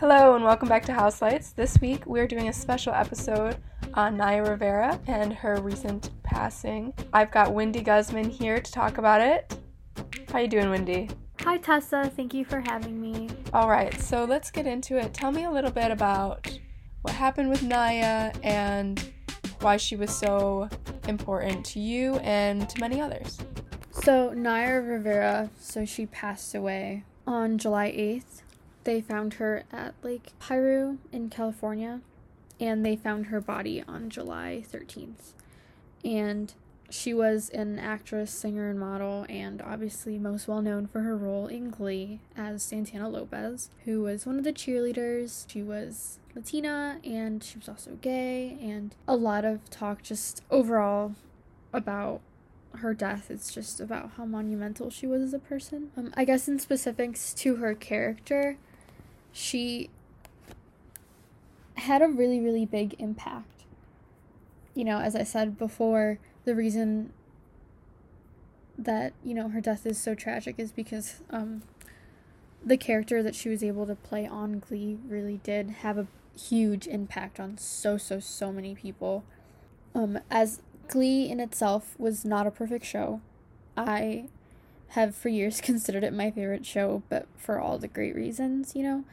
Hello and welcome back to House Lights. This week we are doing a special episode on Naya Rivera and her recent passing. I've got Wendy Guzman here to talk about it. How you doing, Wendy? Hi Tessa, thank you for having me. All right, so let's get into it. Tell me a little bit about what happened with Naya and why she was so important to you and to many others. So, Naya Rivera, so she passed away on July 8th. They found her at Lake Piru in California, and they found her body on July 13th. And she was an actress, singer, and model, and obviously most well known for her role in Glee as Santana Lopez, who was one of the cheerleaders. She was Latina and she was also gay, and a lot of talk just overall about her death. It's just about how monumental she was as a person. Um, I guess in specifics to her character, she had a really, really big impact. You know, as I said before, the reason that, you know, her death is so tragic is because um, the character that she was able to play on Glee really did have a huge impact on so, so, so many people. Um, as Glee in itself was not a perfect show, I have for years considered it my favorite show, but for all the great reasons, you know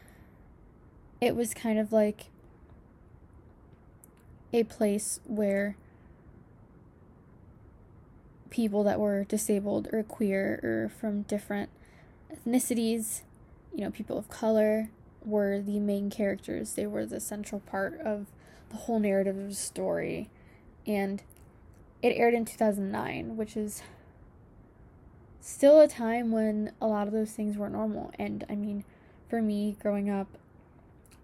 it was kind of like a place where people that were disabled or queer or from different ethnicities, you know, people of color, were the main characters. They were the central part of the whole narrative of the story. And it aired in 2009, which is still a time when a lot of those things weren't normal. And I mean, for me growing up,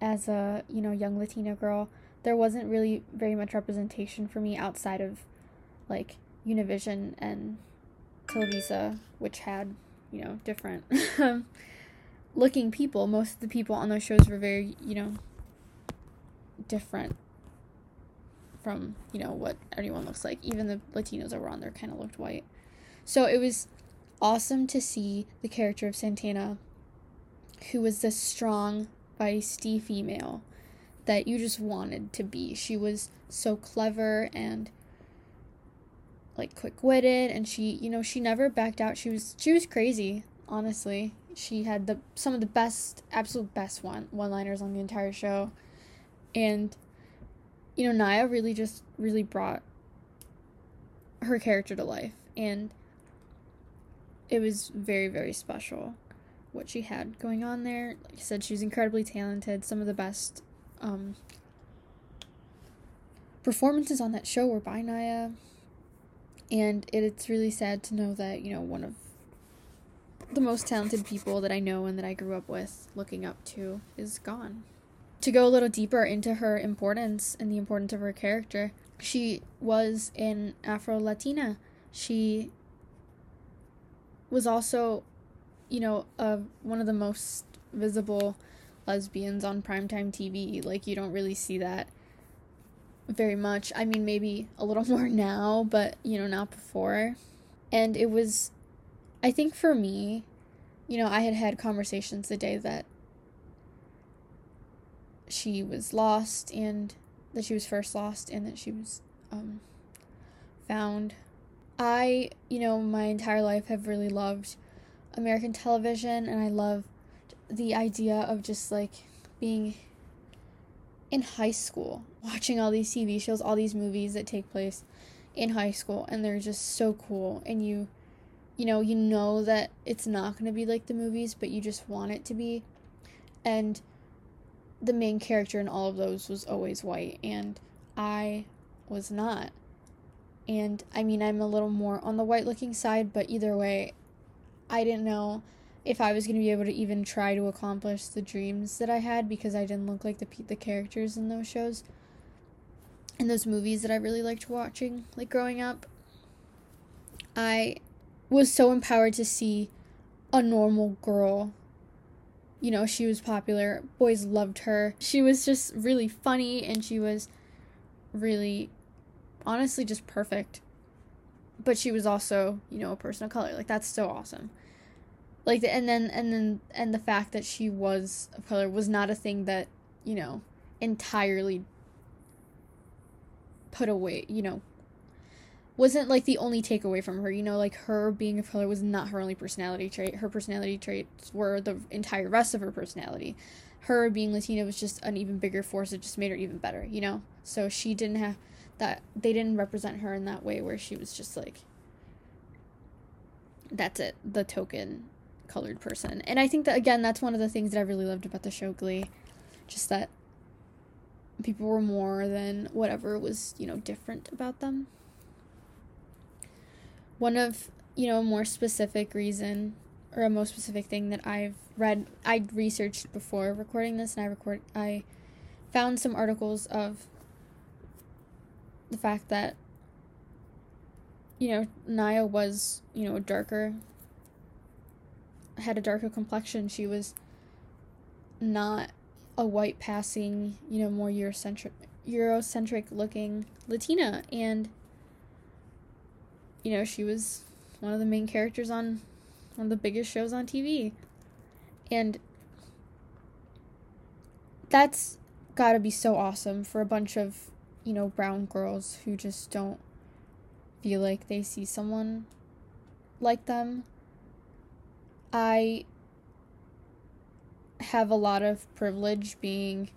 as a you know young Latina girl, there wasn't really very much representation for me outside of like Univision and Televisa, which had you know different looking people. Most of the people on those shows were very you know different from you know what anyone looks like. Even the Latinos that were on there kind of looked white. So it was awesome to see the character of Santana, who was this strong feisty female that you just wanted to be. She was so clever and like quick-witted and she, you know, she never backed out. She was she was crazy, honestly. She had the some of the best absolute best one one-liners on the entire show. And you know, Naya really just really brought her character to life and it was very very special what she had going on there. Like I said, she was incredibly talented. Some of the best um, performances on that show were by Naya. And it, it's really sad to know that, you know, one of the most talented people that I know and that I grew up with, looking up to, is gone. To go a little deeper into her importance and the importance of her character, she was an Afro Latina. She was also you know, uh, one of the most visible lesbians on primetime TV. Like, you don't really see that very much. I mean, maybe a little more now, but, you know, not before. And it was, I think for me, you know, I had had conversations the day that she was lost and that she was first lost and that she was um, found. I, you know, my entire life have really loved American television and I love the idea of just like being in high school, watching all these TV shows, all these movies that take place in high school and they're just so cool and you you know, you know that it's not going to be like the movies, but you just want it to be. And the main character in all of those was always white and I was not. And I mean, I'm a little more on the white looking side, but either way, I didn't know if I was going to be able to even try to accomplish the dreams that I had because I didn't look like the the characters in those shows and those movies that I really liked watching like growing up. I was so empowered to see a normal girl. You know, she was popular. Boys loved her. She was just really funny and she was really honestly just perfect. But she was also, you know, a person of color. Like that's so awesome. Like the, and then and then and the fact that she was of color was not a thing that you know entirely put away you know wasn't like the only takeaway from her you know? Like her being of color was not her only personality trait. Her personality traits were the entire rest of her personality. Her being latina was just an even bigger force it just made her even better you know? So she didn't have that they didn't represent her in that way where she was just like that's it the token colored person. And I think that again that's one of the things that I really loved about the show Glee. Just that people were more than whatever was, you know, different about them. One of, you know, a more specific reason or a most specific thing that I've read I researched before recording this and I record I found some articles of the fact that you know, Naya was, you know, darker had a darker complexion. She was not a white passing, you know, more Eurocentric Eurocentric looking Latina and you know, she was one of the main characters on one of the biggest shows on TV. And that's got to be so awesome for a bunch of, you know, brown girls who just don't feel like they see someone like them I have a lot of privilege being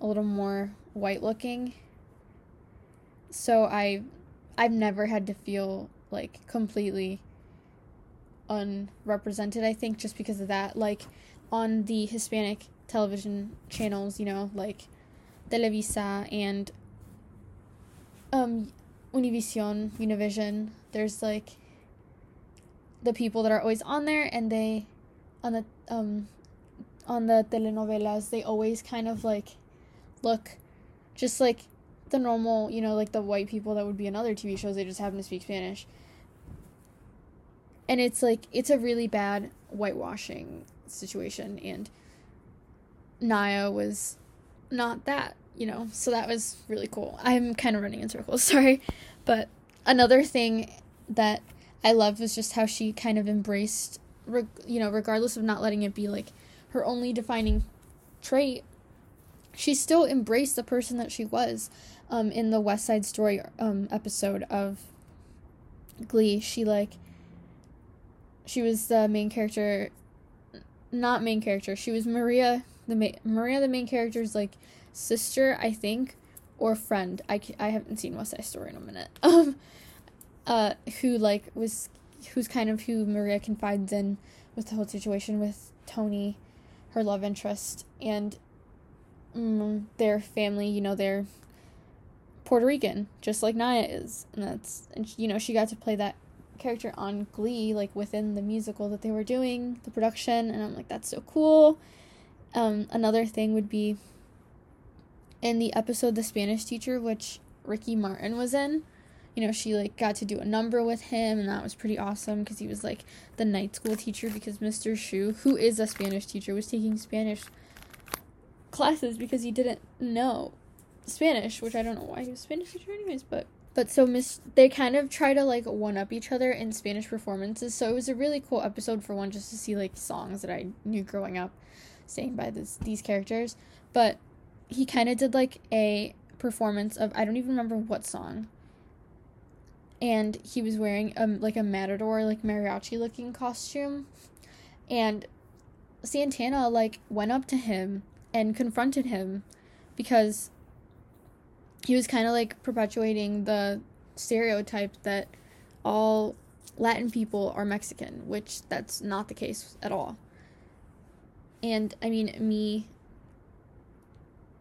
a little more white looking. So I I've never had to feel like completely unrepresented, I think just because of that. Like on the Hispanic television channels, you know, like Televisa and um Univision, Univision, there's like the people that are always on there and they on the um on the telenovelas they always kind of like look just like the normal you know like the white people that would be in other tv shows they just happen to speak spanish. And it's like it's a really bad whitewashing situation and naya was not that you know so that was really cool i'm kind of running in circles sorry but another thing that I loved was just how she kind of embraced, you know, regardless of not letting it be like her only defining trait, she still embraced the person that she was. Um, in the West Side Story um, episode of Glee, she like she was the main character, not main character. She was Maria, the ma- Maria, the main character's like sister, I think, or friend. I, I haven't seen West Side Story in a minute. Um, uh, who like was who's kind of who Maria confides in with the whole situation with Tony, her love interest, and mm, their family. You know, they're Puerto Rican, just like Naya is, and that's and you know she got to play that character on Glee, like within the musical that they were doing, the production, and I'm like that's so cool. Um, another thing would be in the episode The Spanish Teacher, which Ricky Martin was in you know, she like got to do a number with him, and that was pretty awesome because he was like the night school teacher because Mr. Schue, who is a Spanish teacher, was taking Spanish classes because he didn't know Spanish, which I don't know why he was Spanish teacher anyways, but but so Miss they kind of try to like one up each other in Spanish performances. So it was a really cool episode for one just to see like songs that I knew growing up sang by this these characters. But he kind of did like a performance of I don't even remember what song. And he was wearing um like a matador like mariachi looking costume. And santana like went up to him and confronted him because he was kind of like perpetuating the stereotype that all latin people are mexican which that's not the case at all. And i mean me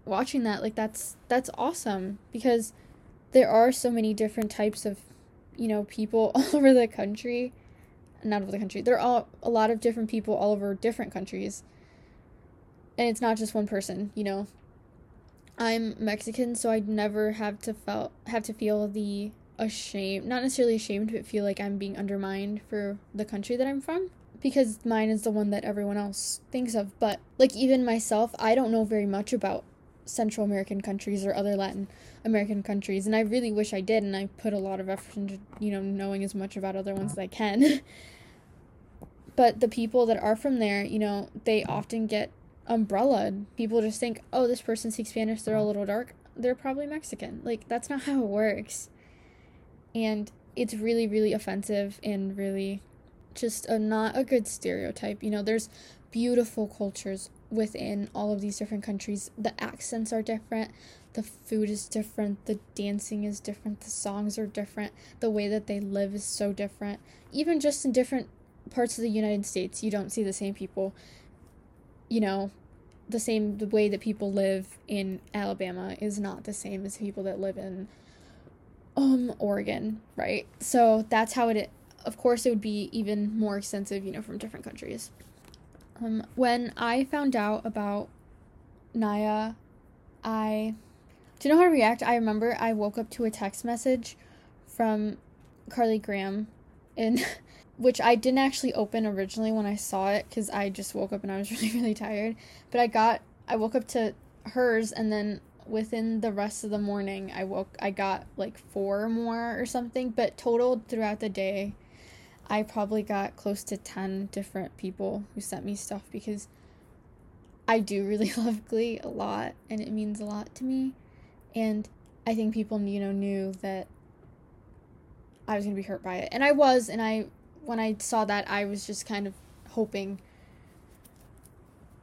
watching that like that's that's awesome because there are so many different types of you know, people all over the country. Not over the country. There are a lot of different people all over different countries. And it's not just one person, you know. I'm Mexican, so I'd never have to felt have to feel the ashamed, not necessarily ashamed, but feel like I'm being undermined for the country that I'm from because mine is the one that everyone else thinks of. But like even myself, I don't know very much about Central American countries or other Latin American countries, and I really wish I did, and I put a lot of effort into, you know, knowing as much about other ones as I can. But the people that are from there, you know, they often get umbrellaed. People just think, oh, this person speaks Spanish, they're a little dark, they're probably Mexican. Like, that's not how it works. And it's really, really offensive and really just a not a good stereotype. You know, there's beautiful cultures within all of these different countries. The accents are different, the food is different, the dancing is different, the songs are different, the way that they live is so different. Even just in different parts of the United States, you don't see the same people. You know, the same the way that people live in Alabama is not the same as people that live in um Oregon, right? So that's how it of course it would be even more extensive, you know, from different countries. Um when I found out about Naya, I to know how to react, I remember I woke up to a text message from Carly Graham in which I didn't actually open originally when I saw it cuz I just woke up and I was really really tired, but I got I woke up to hers and then within the rest of the morning I woke I got like four more or something, but total throughout the day I probably got close to 10 different people who sent me stuff because I do really love Glee a lot and it means a lot to me. And I think people, you know, knew that I was going to be hurt by it. And I was and I when I saw that I was just kind of hoping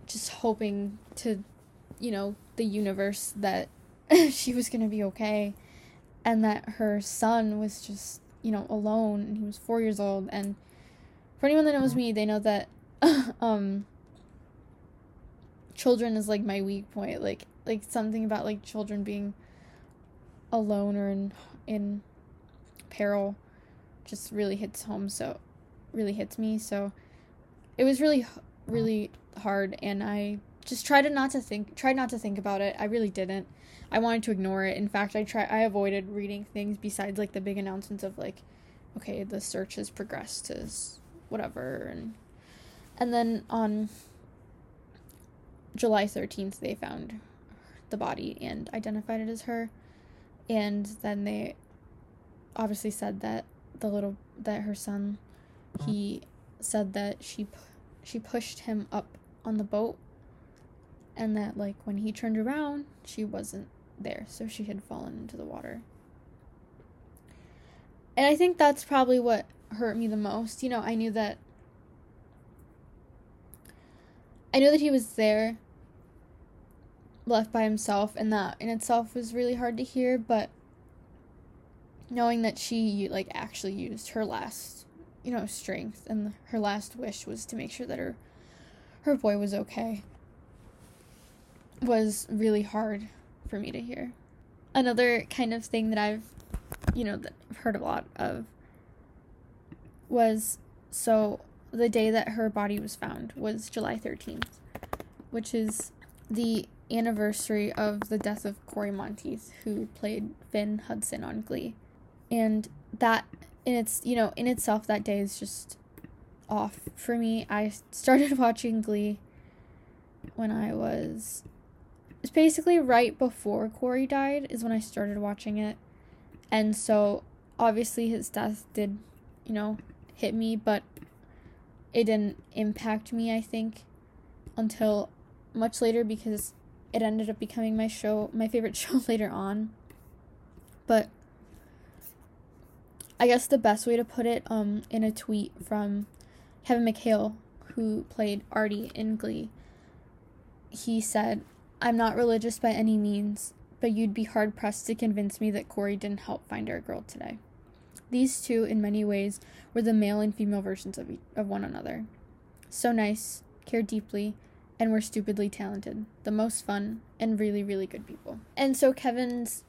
just hoping to you know, the universe that she was going to be okay and that her son was just, you know, alone and he was 4 years old and for anyone that knows me, they know that um children is like my weak point. Like like something about like children being alone or in in peril just really hits home so really hits me so it was really really hard and I just tried not to think tried not to think about it. I really didn't. I wanted to ignore it. In fact, I try I avoided reading things besides like the big announcements of like okay, the search has progressed to whatever and and then on July 13th they found the body and identified it as her and then they obviously said that the little that her son he said that she she pushed him up on the boat and that like when he turned around she wasn't there so she had fallen into the water. And i think that's probably what hurt me the most. You know i knew that i knew that he was there left by himself and that in itself was really hard to hear but knowing that she like actually used her last you know strength and her last wish was to make sure that her her boy was okay was really hard for me to hear. Another kind of thing that I've, you know, that I've heard a lot of was so the day that her body was found was July 13th, which is the anniversary of the death of Cory Monteith, who played Finn Hudson on Glee. And that in its, you know, in itself that day is just off for me. I started watching Glee when I was it's basically right before Cory died is when I started watching it. And so obviously his death did, you know, hit me, but it didn't impact me, I think, until much later because it ended up becoming my show, my favorite show later on. But I guess the best way to put it um in a tweet from Kevin McHale who played Artie in Glee. He said, I'm not religious by any means, but you'd be hard pressed to convince me that Cory didn't help find our girl today. These two, in many ways, were the male and female versions of, of one another. So nice, cared deeply, and were stupidly talented, the most fun, and really, really good people. And so Kevin's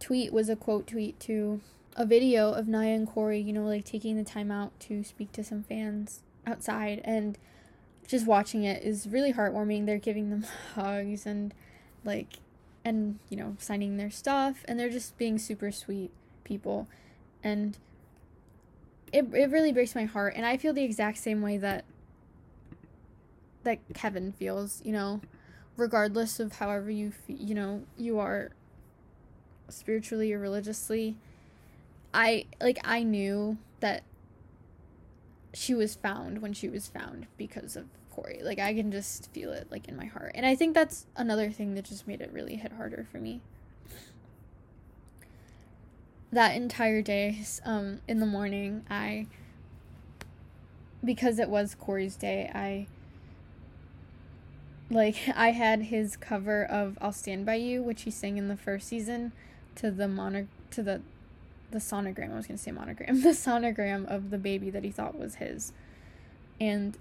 tweet was a quote tweet to a video of Naya and Cory, you know, like taking the time out to speak to some fans outside and just watching it is really heartwarming. They're giving them hugs and like and you know signing their stuff and they're just being super sweet people and it it really breaks my heart and I feel the exact same way that that Kevin feels, you know, regardless of however you you know you are spiritually or religiously. I like I knew that she was found when she was found because of Cory. Like I can just feel it like in my heart. And I think that's another thing that just made it really hit harder for me. That entire day, um, in the morning, I because it was Cory's day, I like I had his cover of I'll Stand By You, which he sang in the first season, to the monarch to the the sonogram. I was gonna say monogram, the sonogram of the baby that he thought was his, and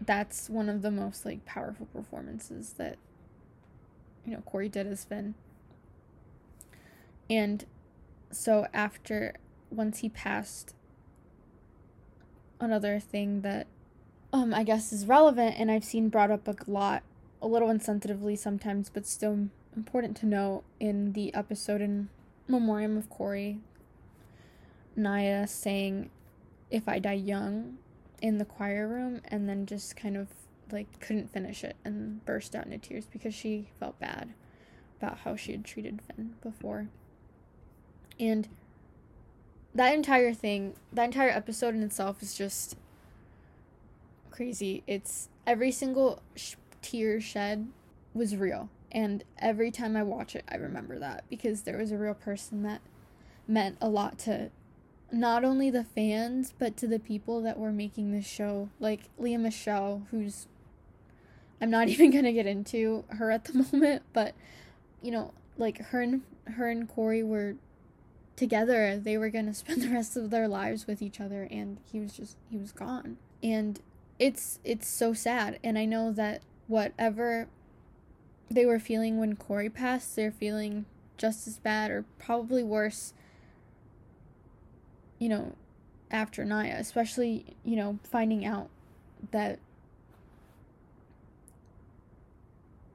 that's one of the most like powerful performances that you know Cory did as Finn. And so after once he passed another thing that um I guess is relevant and I've seen brought up a lot a little insensitively sometimes but still important to know in the episode in memoriam of Cory Naya saying if I die young in the choir room and then just kind of like couldn't finish it and burst out into tears because she felt bad about how she had treated Finn before. And that entire thing, that entire episode in itself is just crazy. It's every single sh- tear shed was real. And every time I watch it, I remember that because there was a real person that meant a lot to not only the fans but to the people that were making this show like Lea Michele, who's I'm not even to get into her at the moment but you know like her and her and Cory were together. They were to spend the rest of their lives with each other and he was just he was gone. And it's it's so sad. And I know that whatever they were feeling when Cory passed they're feeling just as bad or probably worse you know, after Naya, especially, you know, finding out that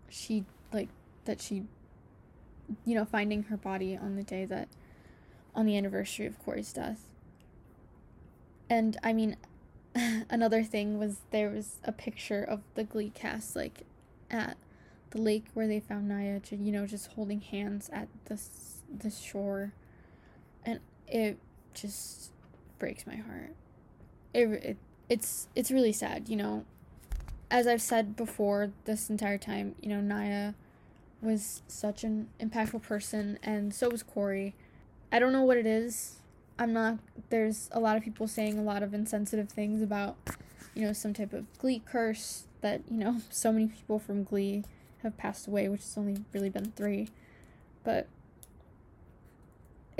she, like, that she, you know, finding her body on the day that, on the anniversary of Cory's death. And I mean, another thing was there was a picture of the Glee cast, like, at the lake where they found Naya, you know, just holding hands at this the shore. And it just breaks my heart. It, it it's it's really sad, you know. As I've said before this entire time, you know, Naya was such an impactful person and so was Cory. I don't know what it is. I'm not there's a lot of people saying a lot of insensitive things about, you know, some type of Glee curse that, you know, so many people from Glee have passed away, which has only really been 3. But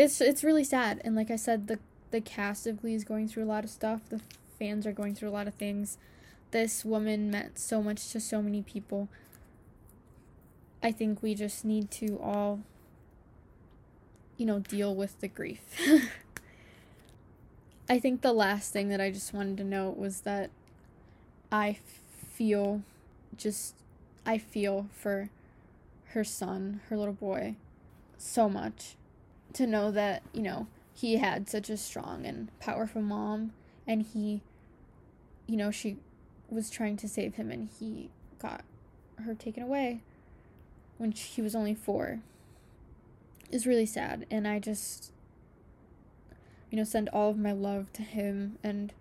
it's it's really sad and like I said the the cast of Glee is going through a lot of stuff. The fans are going through a lot of things. This woman meant so much to so many people. I think we just need to all you know deal with the grief. I think the last thing that I just wanted to note was that I feel just I feel for her son, her little boy, so much to know that, you know, he had such a strong and powerful mom and he you know, she was trying to save him and he got her taken away when he was only 4 is really sad and I just you know, send all of my love to him and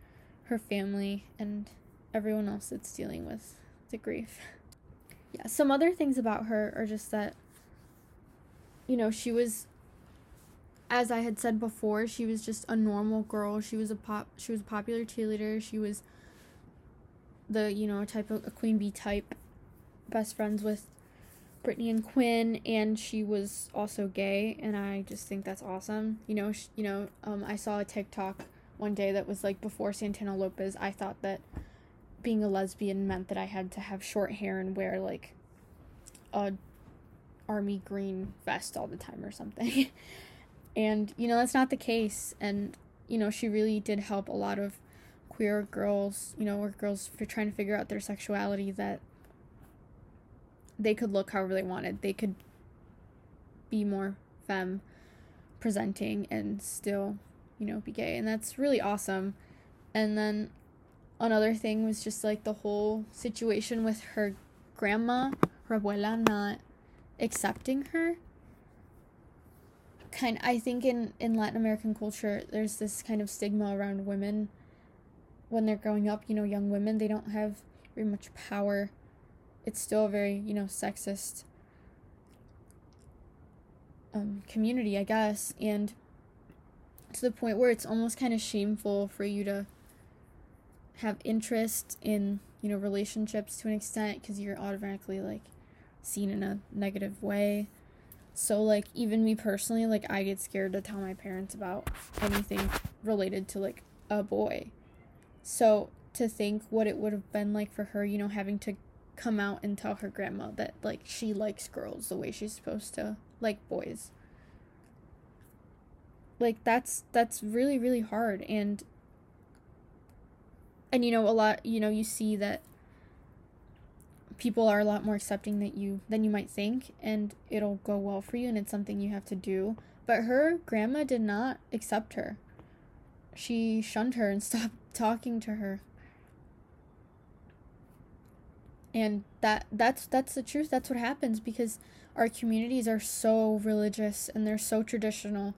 her family and everyone else that's dealing with the grief. Yeah, some other things about her are just that you know, she was as I had said before, she was just a normal girl. She was a pop she was a popular cheerleader. She was the, you know, type of a queen bee type best friends with Brittany and Quinn and she was also gay and I just think that's awesome. You know, she, you know, um I saw a TikTok one day that was like before Santana Lopez, I thought that being a lesbian meant that I had to have short hair and wear like a army green vest all the time or something. And, you know, that's not the case. And, you know, she really did help a lot of queer girls, you know, or girls for trying to figure out their sexuality that they could look however they wanted. They could be more femme presenting and still, you know, be gay. And that's really awesome. And then another thing was just like the whole situation with her grandma, her abuela, not accepting her kind I think in in Latin American culture there's this kind of stigma around women when they're growing up, you know, young women, they don't have very much power. It's still a very, you know, sexist um, community, I guess, and to the point where it's almost kind of shameful for you to have interest in, you know, relationships to an extent because you're automatically like seen in a negative way. So like even me personally, like I get scared to tell my parents about anything related to like a boy. So to think what it would have been like for her, you know, having to come out and tell her grandma that like she likes girls the way she's supposed to like boys. Like that's that's really really hard and and you know a lot, you know, you see that people are a lot more accepting that you than you might think and it'll go well for you and it's something you have to do. But her grandma did not accept her. She shunned her and stopped talking to her. And that that's that's the truth. That's what happens because our communities are so religious and they're so traditional.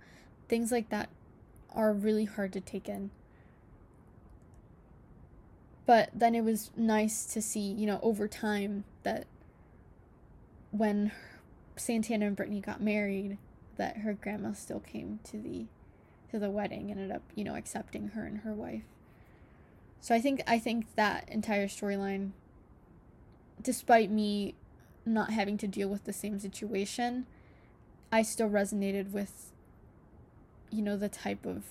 Things like that are really hard to take in. But then it was nice to see, you know, over time that when Santana and Brittany got married, that her grandma still came to the to the wedding, and ended up, you know, accepting her and her wife. So I think I think that entire storyline despite me not having to deal with the same situation, I still resonated with you know the type of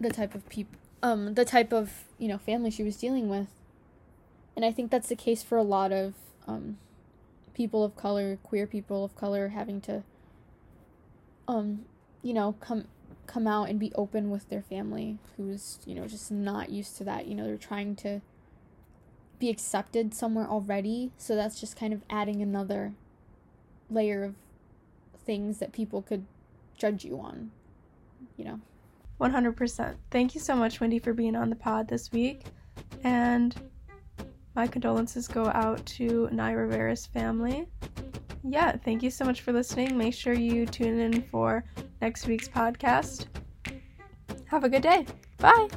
the type of people um the type of you know family she was dealing with. And i think that's the case for a lot of um people of color queer people of color having to um you know come come out and be open with their family who's you know just not used to that. You know they're trying to be accepted somewhere already. So that's just kind of adding another layer of things that people could judge you on you know 100%. Thank you so much, Wendy, for being on the pod this week. And my condolences go out to Naya Rivera's family. Yeah, thank you so much for listening. Make sure you tune in for next week's podcast. Have a good day. Bye.